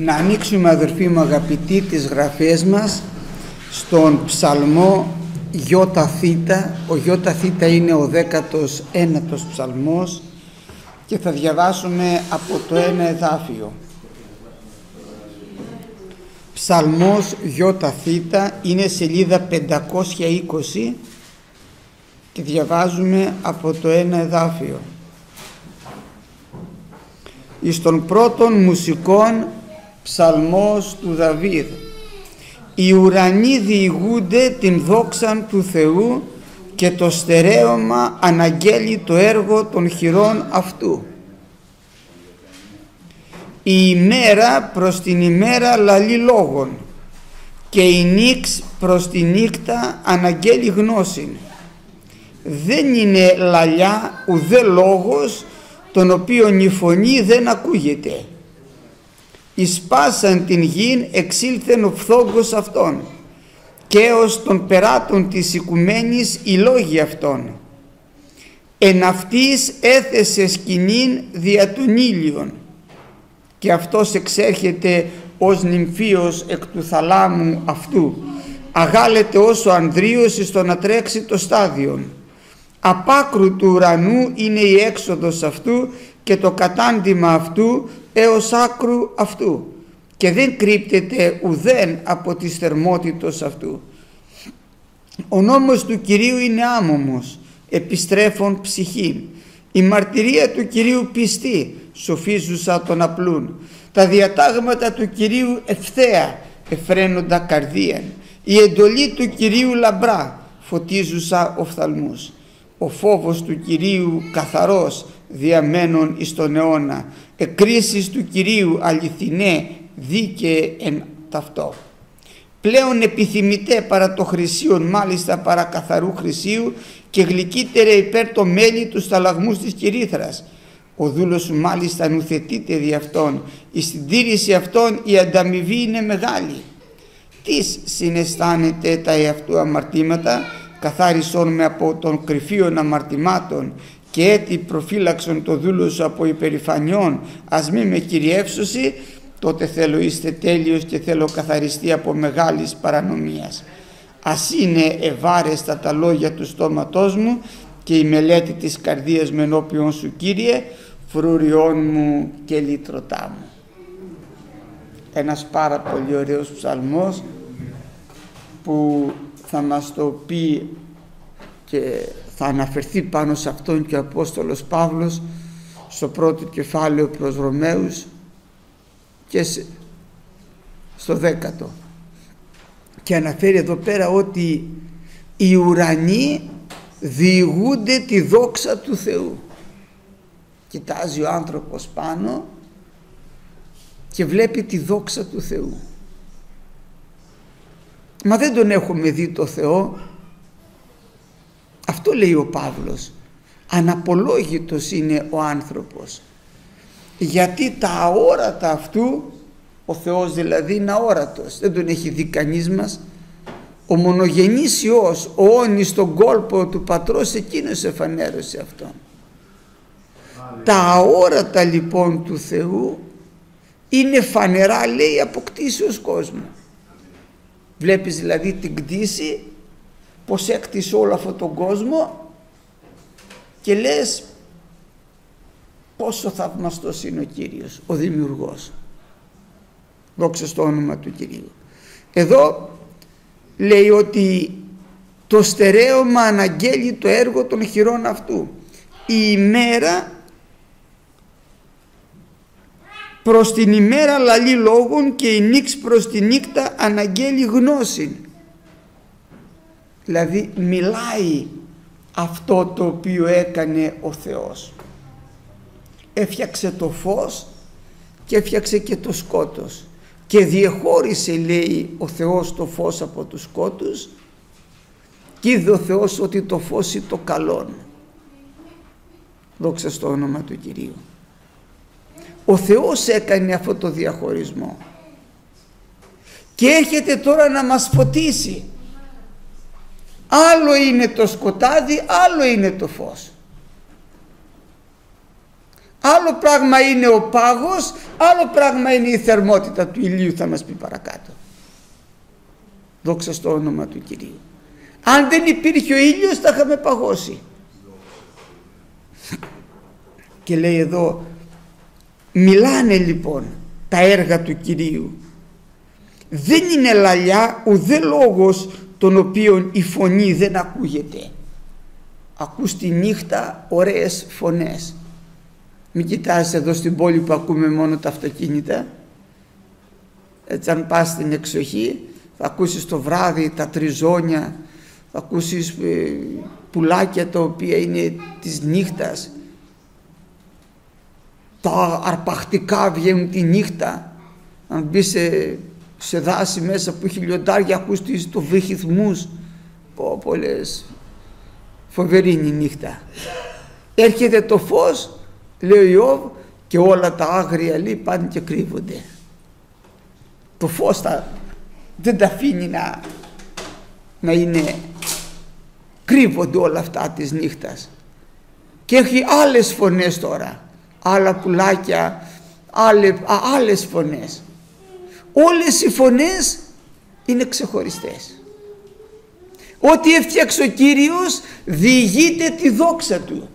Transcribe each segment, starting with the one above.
να ανοίξουμε αδερφοί μου αγαπητοί τις γραφές μας στον ψαλμό Ιώτα Θήτα. Ο Ιώτα Θήτα είναι ο 19ος ψαλμός και θα διαβάσουμε από το ένα εδάφιο. Ψαλμός Ιώτα Θήτα είναι σελίδα 520 και διαβάζουμε από το ένα εδάφιο. Εις των πρώτων μουσικών ψαλμός του Δαβίδ οι ουρανοί διηγούνται την δόξαν του Θεού και το στερέωμα αναγγέλει το έργο των χειρών αυτού. Η ημέρα προς την ημέρα λαλεί λόγων και η νύξ προς τη νύχτα αναγγέλει γνώση. Δεν είναι λαλιά ουδέ λόγος τον οποίον η φωνή δεν ακούγεται «Ισπάσαν την γην εξήλθεν ο φθόγκος αυτών και ως των περάτων της οικουμένης οι λόγοι αυτών. Εν αυτής έθεσε σκηνήν δια των ήλιων και αυτός εξέρχεται ως νυμφίος εκ του θαλάμου αυτού αγάλεται όσο ανδρίος στο να τρέξει το στάδιον. Απάκρου του ουρανού είναι η έξοδος αυτού και το κατάντημα αυτού έως άκρου αυτού και δεν κρύπτεται ουδέν από τις θερμότητος αυτού. Ο νόμος του Κυρίου είναι άμομος, επιστρέφων ψυχή. Η μαρτυρία του Κυρίου πιστή, σοφίζουσα τον απλούν. Τα διατάγματα του Κυρίου ευθέα, εφραίνοντα καρδίαν. Η εντολή του Κυρίου λαμπρά, φωτίζουσα οφθαλμούς. Ο φόβος του Κυρίου καθαρός, διαμένων εις τον αιώνα εκκρίσεις του Κυρίου αληθινέ δίκαιε εν ταυτό. Πλέον επιθυμητέ παρά το χρυσίον μάλιστα παρά καθαρού χρυσίου και γλυκύτερε υπέρ το μέλι τους σταλαγμούς της κυρίθρας ο δούλος σου μάλιστα νουθετείται δι' αυτόν. Η συντήρηση αυτών η ανταμοιβή είναι μεγάλη. Τις συναισθάνεται τα εαυτού αμαρτήματα καθάρισόν με από των κρυφίων αμαρτημάτων και έτι προφύλαξον το δούλο σου από υπερηφανιών ας μη με κυριεύσωση τότε θέλω είστε τέλειος και θέλω καθαριστεί από μεγάλης παρανομίας. Ας είναι ευάρεστα τα λόγια του στόματός μου και η μελέτη της καρδίας με ενώπιον σου Κύριε, φρουριών μου και λύτρωτά μου. Ένας πάρα πολύ ωραίος ψαλμός που θα μας το πει και θα αναφερθεί πάνω σε αυτόν και ο Απόστολος Παύλος στο πρώτο κεφάλαιο προς Ρωμαίους και στο δέκατο. Και αναφέρει εδώ πέρα ότι οι ουρανοί διηγούνται τη δόξα του Θεού. Κοιτάζει ο άνθρωπος πάνω και βλέπει τη δόξα του Θεού. Μα δεν τον έχουμε δει το Θεό αυτό λέει ο Παύλος. Αναπολόγητος είναι ο άνθρωπος. Γιατί τα αόρατα αυτού, ο Θεός δηλαδή είναι αόρατος, δεν τον έχει δει κανείς μας. Ο μονογενής Υιός, ο όνης στον κόλπο του πατρός, εκείνος εφανέρωσε αυτόν. Τα αόρατα λοιπόν του Θεού είναι φανερά λέει αποκτήσεως κόσμου. Βλέπεις δηλαδή την κτήση πως έκτισε όλο αυτόν τον κόσμο και λες πόσο θαυμαστός είναι ο Κύριος, ο Δημιουργός. Δόξα στο όνομα του Κυρίου. Εδώ λέει ότι το στερέωμα αναγγέλει το έργο των χειρών αυτού. Η ημέρα προς την ημέρα λαλεί λόγων και η νύξ προς τη νύχτα αναγγέλει γνώση δηλαδή μιλάει αυτό το οποίο έκανε ο Θεός. Έφτιαξε το φως και έφτιαξε και το σκότος. Και διεχώρισε λέει ο Θεός το φως από τους σκότους και είδε ο Θεός ότι το φως είναι το καλόν. Δόξα στο όνομα του Κυρίου. Ο Θεός έκανε αυτό το διαχωρισμό. Και έρχεται τώρα να μας φωτίσει άλλο είναι το σκοτάδι άλλο είναι το φως. Άλλο πράγμα είναι ο πάγος άλλο πράγμα είναι η θερμότητα του ηλίου θα μας πει παρακάτω. Δόξα στο όνομα του Κυρίου. Αν δεν υπήρχε ο ήλιος θα είχαμε παγώσει. Και λέει εδώ μιλάνε λοιπόν τα έργα του Κυρίου. Δεν είναι λαλιά ουδέ λόγος τον οποίον η φωνή δεν ακούγεται. Ακούς τη νύχτα ωραίες φωνές. Μην κοιτάς εδώ στην πόλη που ακούμε μόνο τα αυτοκίνητα. Έτσι αν πας στην εξοχή θα ακούσεις το βράδυ τα τριζόνια θα ακούσεις ε, πουλάκια τα οποία είναι της νύχτας. Τα αρπακτικά βγαίνουν τη νύχτα. Αν μπεις σε, σε δάση μέσα που έχει λιοντάρια ακούς το βυθμούς πω πολλές φοβερή είναι η νύχτα. Έρχεται το φως λέει ο Ιώβ και όλα τα άγρια λέει πάνε και κρύβονται. Το φως τα, δεν τα αφήνει να, να είναι κρύβονται όλα αυτά της νύχτας. Και έχει άλλες φωνές τώρα. Άλλα πουλάκια άλλε, α, άλλες φωνές όλες οι φωνές είναι ξεχωριστές Ό,τι έφτιαξε ο Κύριος διηγείται τη δόξα Του.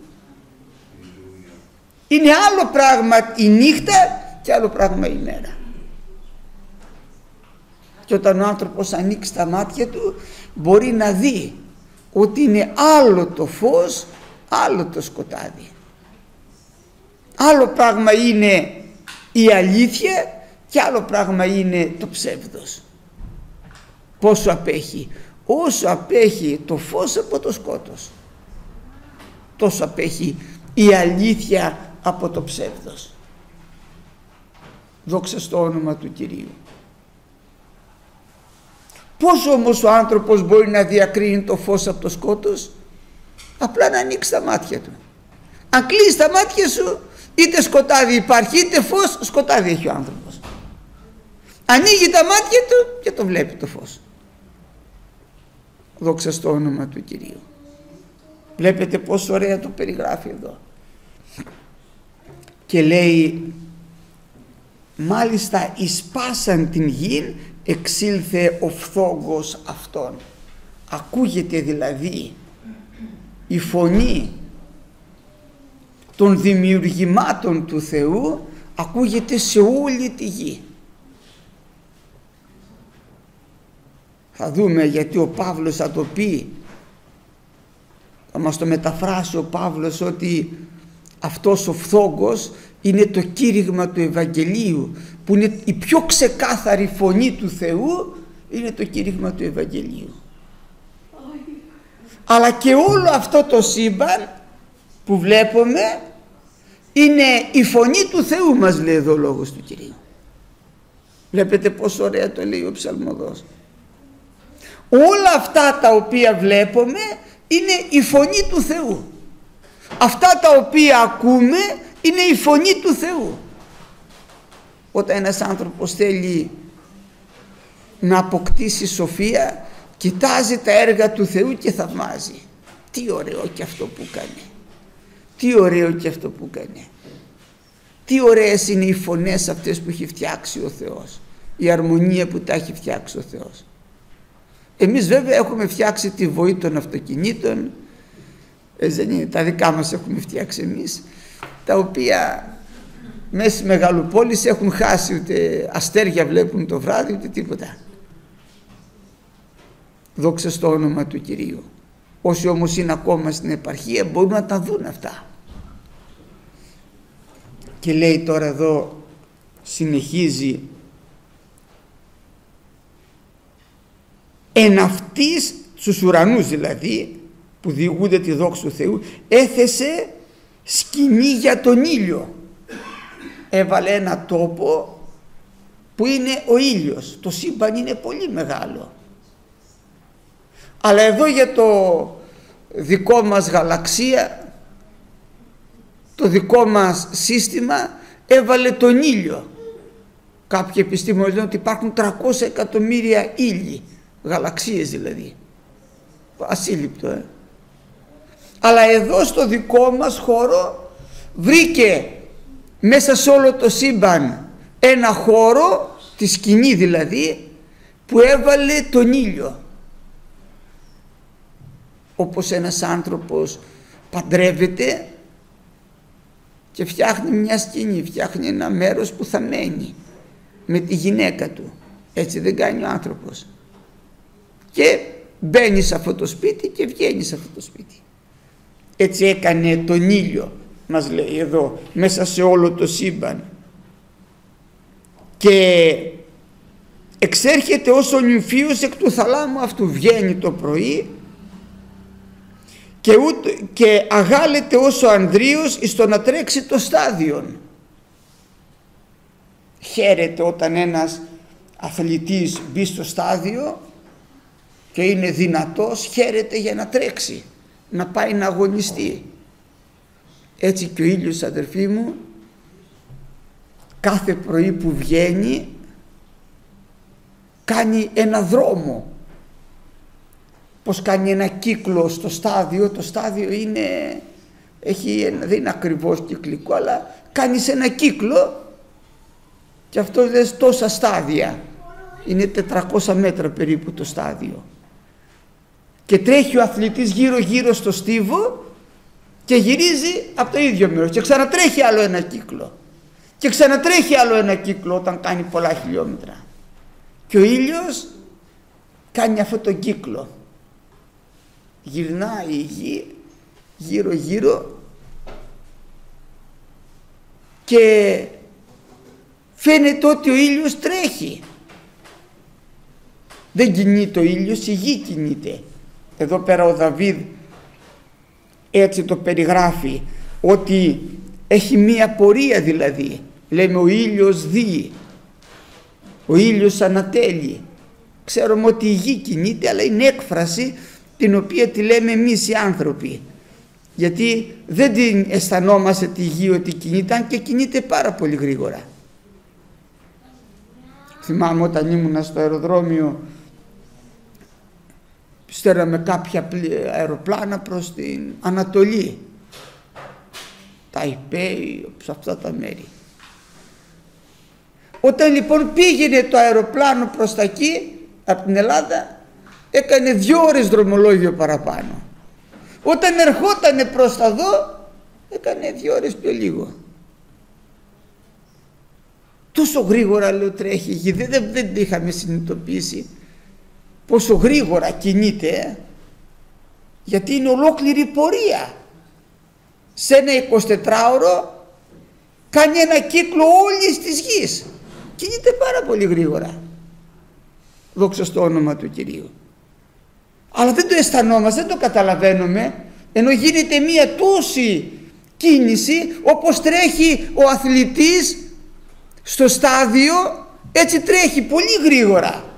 Είναι άλλο πράγμα η νύχτα και άλλο πράγμα η μέρα. Και όταν ο άνθρωπος ανοίξει τα μάτια του μπορεί να δει ότι είναι άλλο το φως, άλλο το σκοτάδι. Άλλο πράγμα είναι η αλήθεια και άλλο πράγμα είναι το ψεύδος. Πόσο απέχει. Όσο απέχει το φως από το σκότος τόσο απέχει η αλήθεια από το ψεύδος. Δόξα στο όνομα του Κυρίου. Πώς όμως ο άνθρωπος μπορεί να διακρίνει το φως από το σκότος; Απλά να ανοίξει τα μάτια του. Αν κλείσει τα μάτια σου είτε σκοτάδι υπάρχει είτε φως σκοτάδι έχει ο άνθρωπος ανοίγει τα μάτια του και το βλέπει το φως Δόξα στο όνομα του Κυρίου. Βλέπετε πόσο ωραία το περιγράφει εδώ. Και λέει μάλιστα εισπάσαν την γη εξήλθε ο φθόγκος αυτών. Ακούγεται δηλαδή η φωνή των δημιουργημάτων του Θεού ακούγεται σε όλη τη γη. Θα δούμε γιατί ο Παύλος θα το πει. Θα μας το μεταφράσει ο Παύλος ότι αυτός ο φθόγκος είναι το κήρυγμα του Ευαγγελίου που είναι η πιο ξεκάθαρη φωνή του Θεού είναι το κήρυγμα του Ευαγγελίου. Αλλά και όλο αυτό το σύμπαν που βλέπουμε είναι η φωνή του Θεού μας λέει εδώ ο λόγος του Κυρίου. Βλέπετε πόσο ωραία το λέει ο ψαλμοδός όλα αυτά τα οποία βλέπουμε είναι η φωνή του Θεού. Αυτά τα οποία ακούμε είναι η φωνή του Θεού. Όταν ένας άνθρωπος θέλει να αποκτήσει σοφία κοιτάζει τα έργα του Θεού και θαυμάζει. Τι ωραίο και αυτό που κάνει. Τι ωραίο και αυτό που κάνει. Τι ωραίες είναι οι φωνές αυτές που έχει φτιάξει ο Θεός. Η αρμονία που τα έχει φτιάξει ο Θεός εμείς βέβαια έχουμε φτιάξει τη βοή των αυτοκινήτων, έτσι δεν είναι, τα δικά μας έχουμε φτιάξει εμείς, τα οποία μέσα στη μεγαλοπόλεις έχουν χάσει ούτε αστέρια βλέπουν το βράδυ ούτε τίποτα. Δόξα στο όνομα του Κυρίου. Όσοι όμως είναι ακόμα στην επαρχία μπορούν να τα δουν αυτά. Και λέει τώρα εδώ συνεχίζει εν αυτής στους ουρανούς δηλαδή που διηγούνται τη δόξη του Θεού έθεσε σκηνή για τον ήλιο. Έβαλε ένα τόπο που είναι ο ήλιος. Το σύμπαν είναι πολύ μεγάλο. Αλλά εδώ για το δικό μας γαλαξία το δικό μας σύστημα έβαλε τον ήλιο. Κάποιοι επιστήμονες λένε ότι υπάρχουν 300 εκατομμύρια ήλιοι γαλαξίες δηλαδή ασύλληπτο ε. αλλά εδώ στο δικό μας χώρο βρήκε μέσα σε όλο το σύμπαν ένα χώρο, τη σκηνή δηλαδή, που έβαλε τον ήλιο. Όπως ένας άνθρωπος παντρεύεται και φτιάχνει μια σκηνή, φτιάχνει ένα μέρος που θα μένει με τη γυναίκα του. Έτσι δεν κάνει ο άνθρωπος. Και μπαίνεις σε αυτό το σπίτι και βγαίνεις σε αυτό το σπίτι. Έτσι έκανε τον ήλιο, μας λέει εδώ, μέσα σε όλο το σύμπαν. Και εξέρχεται ως ο νυμφίος εκ του θαλάμου αυτού, βγαίνει το πρωί και, ούτε, και αγάλεται ως ο Ανδρείος στο να τρέξει το στάδιον. Χαίρεται όταν ένας αθλητής μπει στο στάδιο και είναι δυνατός, χαίρεται για να τρέξει, να πάει να αγωνιστεί. Έτσι και ο ήλιος αδερφοί μου, κάθε πρωί που βγαίνει, κάνει ένα δρόμο. Πως κάνει ένα κύκλο στο στάδιο, το στάδιο είναι, έχει, δεν είναι ακριβώς κυκλικό, αλλά κάνει ένα κύκλο και αυτό δεν τόσα στάδια. Είναι 400 μέτρα περίπου το στάδιο και τρέχει ο αθλητής γύρω γύρω στο στίβο και γυρίζει από το ίδιο μέρος. Και ξανατρέχει άλλο ένα κύκλο. Και ξανατρέχει άλλο ένα κύκλο όταν κάνει πολλά χιλιόμετρα. Και ο ήλιος κάνει αυτό το κύκλο. Γυρνάει η γη γύρω γύρω και φαίνεται ότι ο ήλιος τρέχει. Δεν κινείται ο ήλιος η γη κινείται εδώ πέρα ο Δαβίδ έτσι το περιγράφει ότι έχει μία πορεία δηλαδή. Λέμε ο ήλιος δει ο ήλιος ανατέλει ξέρουμε ότι η γη κινείται αλλά είναι έκφραση την οποία τη λέμε εμείς οι άνθρωποι. Γιατί δεν την αισθανόμαστε τη γη ότι κινείται αν και κινείται πάρα πολύ γρήγορα. Θυμάμαι όταν ήμουνα στο αεροδρόμιο στέλναμε κάποια αεροπλάνα προς την Ανατολή. Ταϊπέι, σε αυτά τα μέρη. Όταν λοιπόν πήγαινε το αεροπλάνο προς τα εκεί από την Ελλάδα έκανε δύο ώρες δρομολόγιο παραπάνω. Όταν ερχόταν προς τα δω έκανε δύο ώρες πιο λίγο. Τόσο γρήγορα λέω τρέχει δεν, δεν, δεν είχαμε συνειδητοποιήσει πόσο γρήγορα κινείται ε. γιατί είναι ολόκληρη πορεία. Σε ένα 24ωρο κάνει ένα κύκλο όλης της γης. Κινείται πάρα πολύ γρήγορα. Δόξα στο όνομα του Κυρίου. Αλλά δεν το αισθανόμαστε, δεν το καταλαβαίνουμε ενώ γίνεται μία τόση κίνηση όπως τρέχει ο αθλητής στο στάδιο έτσι τρέχει πολύ γρήγορα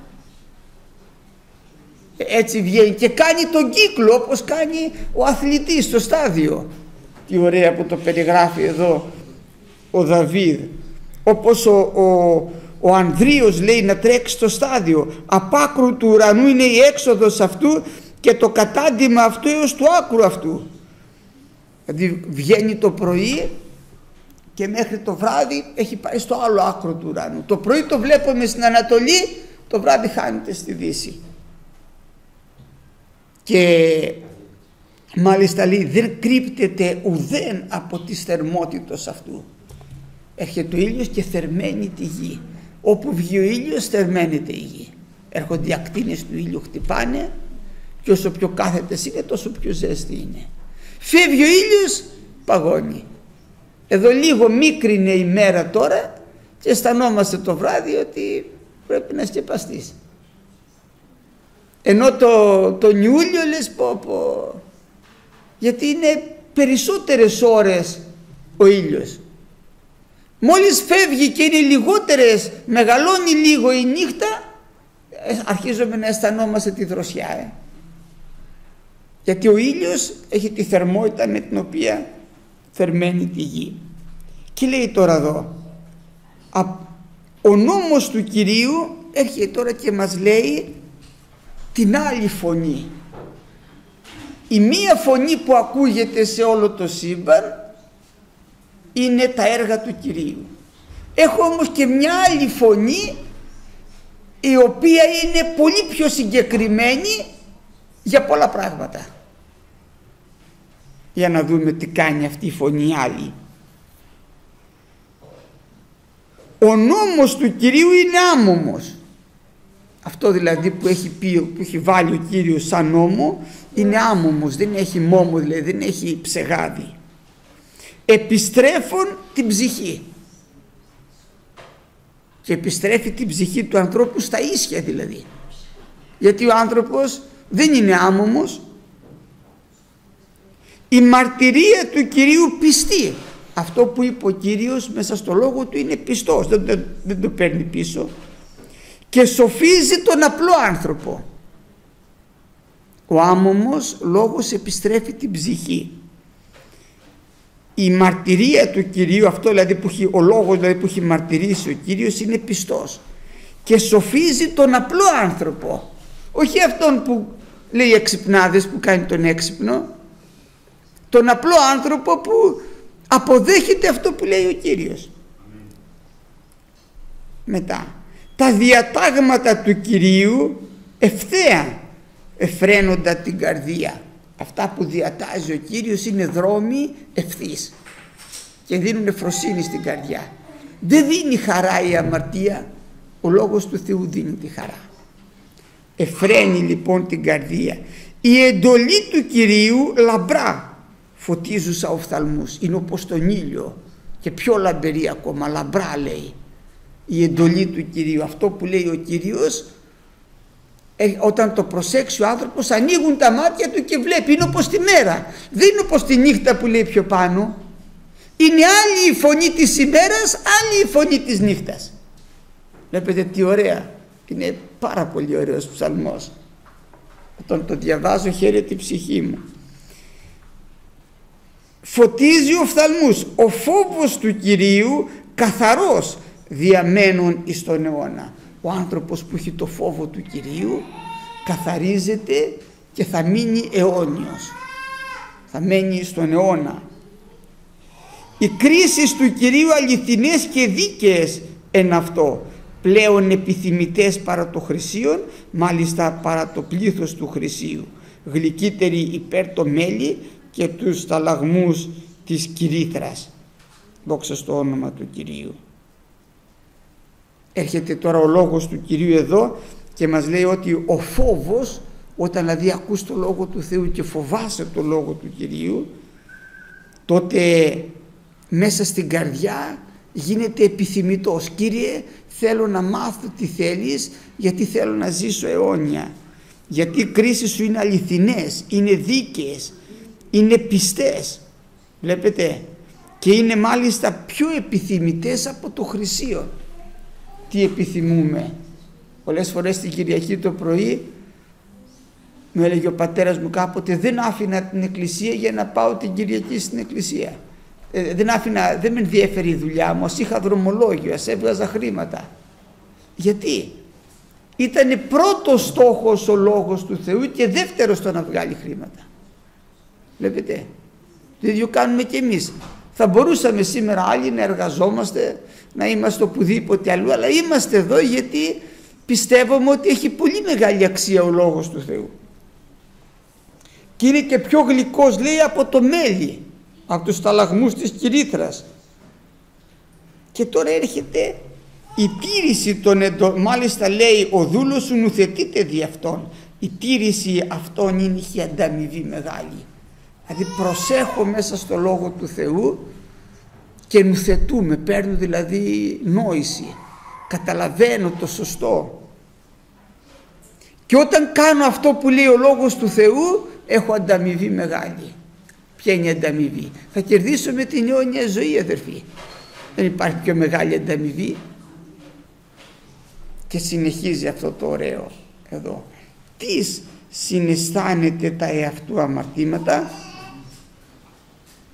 έτσι βγαίνει και κάνει τον κύκλο όπως κάνει ο αθλητής στο στάδιο. Τι ωραία που το περιγράφει εδώ ο Δαβίδ. Όπως ο, ο, ο Ανδρείος λέει να τρέξει στο στάδιο. Απ' του ουρανού είναι η έξοδος αυτού και το κατάντημα αυτού έως του άκρου αυτού. Δηλαδή βγαίνει το πρωί και μέχρι το βράδυ έχει πάει στο άλλο άκρο του ουρανού. Το πρωί το βλέπουμε στην Ανατολή το βράδυ χάνεται στη Δύση και μάλιστα λέει δεν κρύπτεται ουδέν από τις θερμότητες αυτού. Έρχεται ο ήλιος και θερμαίνει τη γη. Όπου βγει ο ήλιος θερμαίνεται η γη. Έρχονται οι ακτίνες του ήλιου χτυπάνε και όσο πιο κάθετες είναι τόσο πιο ζέστη είναι. Φεύγει ο ήλιος παγώνει. Εδώ λίγο μίκρινε η μέρα τώρα και αισθανόμαστε το βράδυ ότι πρέπει να σκεπαστείς ενώ το, τον Ιούλιο λες πω πω γιατί είναι περισσότερες ώρες ο ήλιος μόλις φεύγει και είναι λιγότερες μεγαλώνει λίγο η νύχτα ε, αρχίζουμε να αισθανόμαστε τη δροσιά ε. γιατί ο ήλιος έχει τη θερμότητα με την οποία θερμαίνει τη γη και λέει τώρα εδώ ο νόμος του Κυρίου έρχεται τώρα και μας λέει την άλλη φωνή. Η μία φωνή που ακούγεται σε όλο το σύμπαν είναι τα έργα του Κυρίου. Έχω όμως και μια άλλη φωνή η οποία είναι πολύ πιο συγκεκριμένη για πολλά πράγματα. Για να δούμε τι κάνει αυτή η φωνή άλλη. Ο νόμος του Κυρίου είναι άμομος. Αυτό δηλαδή που έχει, πει, που έχει βάλει ο Κύριος σαν νόμο είναι άμομος, δεν έχει μόμο δηλαδή, δεν έχει ψεγάδι. Επιστρέφουν την ψυχή. Και επιστρέφει την ψυχή του ανθρώπου στα ίσια δηλαδή. Γιατί ο άνθρωπος δεν είναι άμομος. Η μαρτυρία του Κυρίου πιστή. Αυτό που είπε ο Κύριος μέσα στο λόγο του είναι πιστός, δεν, δεν, δεν το παίρνει πίσω. Και σοφίζει τον απλό άνθρωπο. Ο άμομος λόγος επιστρέφει την ψυχή. Η μαρτυρία του Κυρίου, αυτό δηλαδή που έχει, ο λόγος δηλαδή που έχει μαρτυρήσει ο Κύριος είναι πιστός. Και σοφίζει τον απλό άνθρωπο. Όχι αυτόν που λέει εξυπνάδες που κάνει τον έξυπνο. Τον απλό άνθρωπο που αποδέχεται αυτό που λέει ο Κύριος. Μετά τα διατάγματα του Κυρίου ευθέα εφραίνοντα την καρδία. Αυτά που διατάζει ο Κύριος είναι δρόμοι ευθύς και δίνουν εφροσύνη στην καρδιά. Δεν δίνει χαρά η αμαρτία ο λόγος του Θεού δίνει τη χαρά. Εφραίνει λοιπόν την καρδία. Η εντολή του Κυρίου λαμπρά φωτίζουσα οφθαλμούς. Είναι όπως τον ήλιο και πιο λαμπερή ακόμα λαμπρά λέει η εντολή του Κυρίου. Αυτό που λέει ο Κύριος ε, όταν το προσέξει ο άνθρωπος ανοίγουν τα μάτια του και βλέπει. Είναι όπως τη μέρα. Δεν είναι όπως τη νύχτα που λέει πιο πάνω. Είναι άλλη η φωνή της ημέρας άλλη η φωνή της νύχτας. Βλέπετε τι ωραία. Είναι πάρα πολύ ωραίος ψαλμός. Όταν το διαβάζω χαίρεται η ψυχή μου. Φωτίζει ο φθαλμούς ο φόβος του Κυρίου καθαρός διαμένουν εις τον αιώνα. Ο άνθρωπος που έχει το φόβο του Κυρίου καθαρίζεται και θα μείνει αιώνιος. Θα μένει στον αιώνα. Οι κρίσεις του Κυρίου αληθινές και δίκαιες εν αυτό. Πλέον επιθυμητές παρά το χρυσίον μάλιστα παρά το πλήθος του χρυσίου. Γλυκύτερη υπέρ το μέλι και τους ταλαγμούς της κυρίθρας δόξα στο όνομα του Κυρίου έρχεται τώρα ο λόγος του Κυρίου εδώ και μας λέει ότι ο φόβος όταν δηλαδή ακούς το Λόγο του Θεού και φοβάσαι το Λόγο του Κυρίου τότε μέσα στην καρδιά γίνεται επιθυμητός. Κύριε θέλω να μάθω τι θέλεις γιατί θέλω να ζήσω αιώνια. Γιατί οι κρίσεις σου είναι αληθινές είναι δίκαιες είναι πιστές βλέπετε; Και είναι μάλιστα πιο επιθυμητές από το χρυσίο τι επιθυμούμε. Πολλές φορές την Κυριακή το πρωί μου έλεγε ο πατέρας μου κάποτε δεν άφηνα την εκκλησία για να πάω την Κυριακή στην εκκλησία. Ε, δεν άφηνα, δεν με ενδιαφέρει η δουλειά μου, ας είχα δρομολόγιο, ας έβγαζα χρήματα. Γιατί; Ήταν πρώτος στόχος ο λόγος του Θεού και δεύτερος το να βγάλει χρήματα. Βλέπετε, το ίδιο κάνουμε και εμείς. Θα μπορούσαμε σήμερα άλλοι να εργαζόμαστε, να είμαστε οπουδήποτε αλλού, αλλά είμαστε εδώ γιατί πιστεύουμε ότι έχει πολύ μεγάλη αξία ο Λόγος του Θεού. Και είναι και πιο γλυκός λέει από το μέλι, από τους ταλαγμούς της κυρίθρας. Και τώρα έρχεται η τήρηση των εντο... μάλιστα λέει ο δούλος σου νουθετείται δι' αυτόν. Η τήρηση αυτών είναι η ανταμοιβή μεγάλη. Δηλαδή προσέχω μέσα στο Λόγο του Θεού και νουθετούμε, παίρνω δηλαδή νόηση, καταλαβαίνω το σωστό. Και όταν κάνω αυτό που λέει ο Λόγος του Θεού έχω ανταμοιβή μεγάλη. Ποια είναι η ανταμοιβή; Θα κερδίσω με την αιώνια ζωή αδερφοί. Δεν υπάρχει πιο μεγάλη ανταμοιβή. Και συνεχίζει αυτό το ωραίο εδώ. Τι συναισθάνεται τα εαυτού αμαρτήματα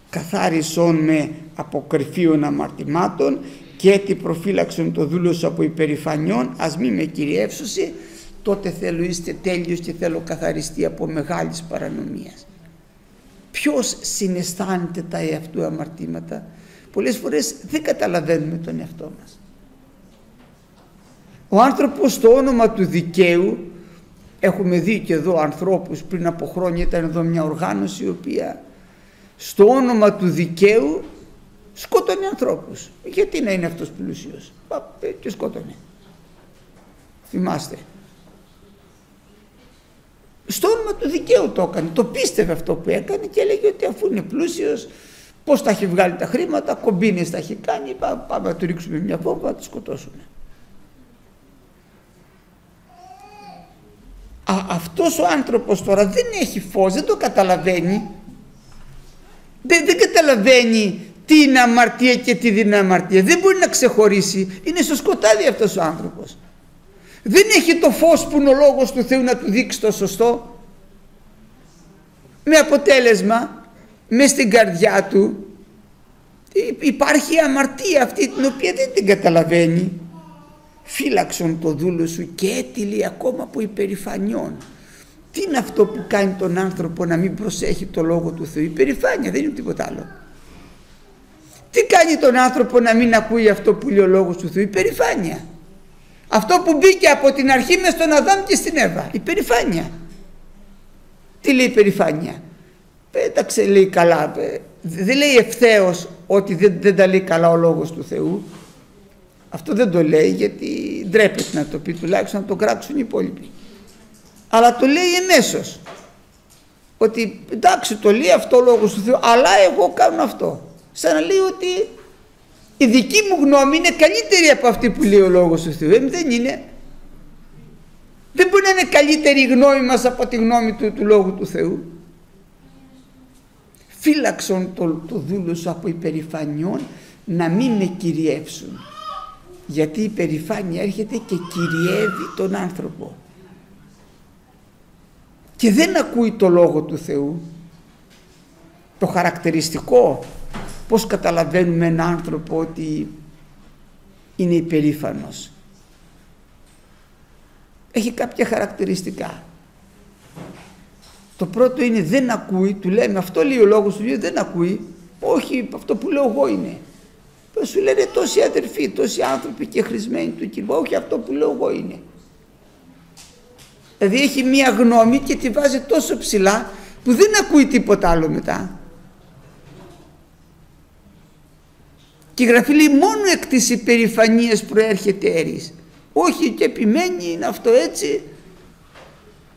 καθάρισον με από κρυφίων αμαρτημάτων και έτι προφύλαξον το δούλος από υπερηφανιών ας μη με κυριεύσωση τότε θέλω είστε τέλειος και θέλω καθαριστεί από μεγάλης παρανομίας ποιος συναισθάνεται τα εαυτού αμαρτήματα; Πολλές φορές δεν καταλαβαίνουμε τον εαυτό μας. Ο άνθρωπος στο όνομα του δικαίου, έχουμε δει και εδώ ανθρώπους πριν από χρόνια ήταν εδώ μια οργάνωση η οποία στο όνομα του δικαίου σκότωνε ανθρώπους. Γιατί να είναι αυτός πλούσιος; Και σκότωνε. Θυμάστε. Στο όνομα του δικαίου το έκανε. Το πίστευε αυτό που έκανε και έλεγε ότι αφού είναι πλούσιος πώς τα έχει βγάλει τα χρήματα, κομπίνες τα έχει κάνει, πάμε να του ρίξουμε μια βόμβα να το σκοτώσουμε. Α, αυτός ο άνθρωπος τώρα δεν έχει φως, δεν το καταλαβαίνει. Δεν, δεν καταλαβαίνει τι είναι αμαρτία και τι δεν είναι αμαρτία. Δεν μπορεί να ξεχωρίσει. Είναι στο σκοτάδι αυτός ο άνθρωπος. Δεν έχει το φως που είναι ο λόγος του Θεού να του δείξει το σωστό. Με αποτέλεσμα, μες στην καρδιά του, υπάρχει αμαρτία αυτή την οποία δεν την καταλαβαίνει. Φύλαξον το δούλο σου και έτυλη ακόμα από υπερηφανιών. Τι είναι αυτό που κάνει τον άνθρωπο να μην προσέχει το λόγο του Θεού; Υπερηφάνεια δεν είναι τίποτα άλλο. Τι κάνει τον άνθρωπο να μην ακούει αυτό που λέει ο λόγος του Θεού; Υπερηφάνεια. Αυτό που μπήκε από την αρχή μες στον Αδάμ και στην Εύα. Υπερηφάνεια. Τι λέει υπερηφάνεια; Πέταξε λέει καλά. Δεν λέει ευθέως ότι δεν, δεν τα λέει καλά ο λόγος του Θεού. Αυτό δεν το λέει γιατί ντρέπεται να το πει τουλάχιστον να το κράξουν οι υπόλοιποι. Αλλά το λέει εμέσως. Ότι εντάξει το λέει αυτό ο λόγος του Θεού αλλά εγώ κάνω αυτό. Σαν να λέει ότι η δική μου γνώμη είναι καλύτερη από αυτή που λέει ο Λόγος του Θεού. Ε, δεν είναι. Δεν μπορεί να είναι καλύτερη η γνώμη μας από τη γνώμη του, του Λόγου του Θεού. Φύλαξον το, το δούλο σου από υπερηφανιών να μην με κυριεύσουν. Γιατί η υπερηφάνεια έρχεται και κυριεύει τον άνθρωπο. Και δεν ακούει το Λόγο του Θεού. Το χαρακτηριστικό Πώς καταλαβαίνουμε έναν άνθρωπο ότι είναι υπερήφανος; Έχει κάποια χαρακτηριστικά. Το πρώτο είναι δεν ακούει, του λέμε αυτό λέει ο λόγος του δεν ακούει. Όχι, αυτό που λέω εγώ είναι. Σου λένε τόσοι αδερφοί, τόσοι άνθρωποι και χρησμένοι του Κυρίου. Όχι, αυτό που λέω εγώ είναι. Δηλαδή έχει μία γνώμη και τη βάζει τόσο ψηλά που δεν ακούει τίποτα άλλο μετά. Και η Γραφή λέει μόνο εκ της υπερηφανίας προέρχεται έρης. Όχι και επιμένει είναι αυτό έτσι.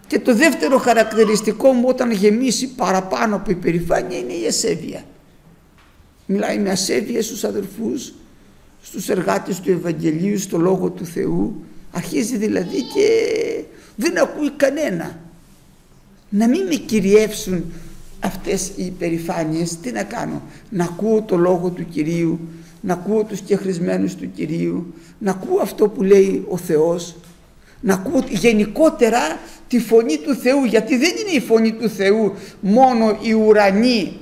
Και το δεύτερο χαρακτηριστικό μου όταν γεμίσει παραπάνω από υπερηφάνεια είναι η ασέβεια. Μιλάει με ασέβεια στους αδερφούς, στους εργάτες του Ευαγγελίου, στο Λόγο του Θεού. Αρχίζει δηλαδή και δεν ακούει κανένα. Να μην με κυριεύσουν αυτές οι υπερηφάνειες, τι να κάνω, να ακούω το Λόγο του Κυρίου, να ακούω τους κεχρισμένους του Κυρίου, να ακούω αυτό που λέει ο Θεός, να ακούω γενικότερα τη φωνή του Θεού, γιατί δεν είναι η φωνή του Θεού μόνο η ουρανή.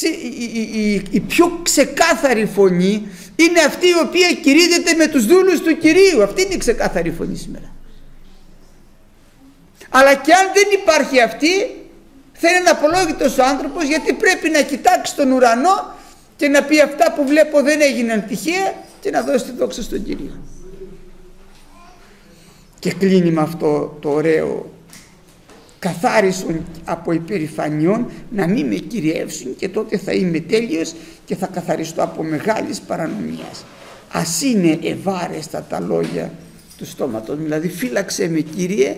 Η, η, η, πιο ξεκάθαρη φωνή είναι αυτή η οποία κηρύδεται με τους δούλους του Κυρίου. Αυτή είναι η ξεκάθαρη φωνή σήμερα. Αλλά και αν δεν υπάρχει αυτή, θα είναι απολόγητος ο άνθρωπος γιατί πρέπει να κοιτάξει τον ουρανό και να πει αυτά που βλέπω δεν έγιναν τυχαία και να δώσει τη δόξα στον Κύριο. Και κλείνει με αυτό το ωραίο καθάρισον από υπερηφανιών να μην με κυριεύσουν και τότε θα είμαι τέλειος και θα καθαριστώ από μεγάλης παρανομίας. Ας είναι ευάρεστα τα λόγια του στόματος, δηλαδή φύλαξε με Κύριε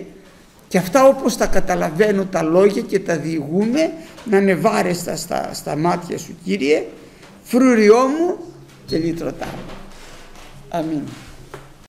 και αυτά όπως τα καταλαβαίνω τα λόγια και τα διηγούμε να είναι βάρεστα στα, στα μάτια σου Κύριε φρούριό μου και λύτρωτά μου. Αμήν.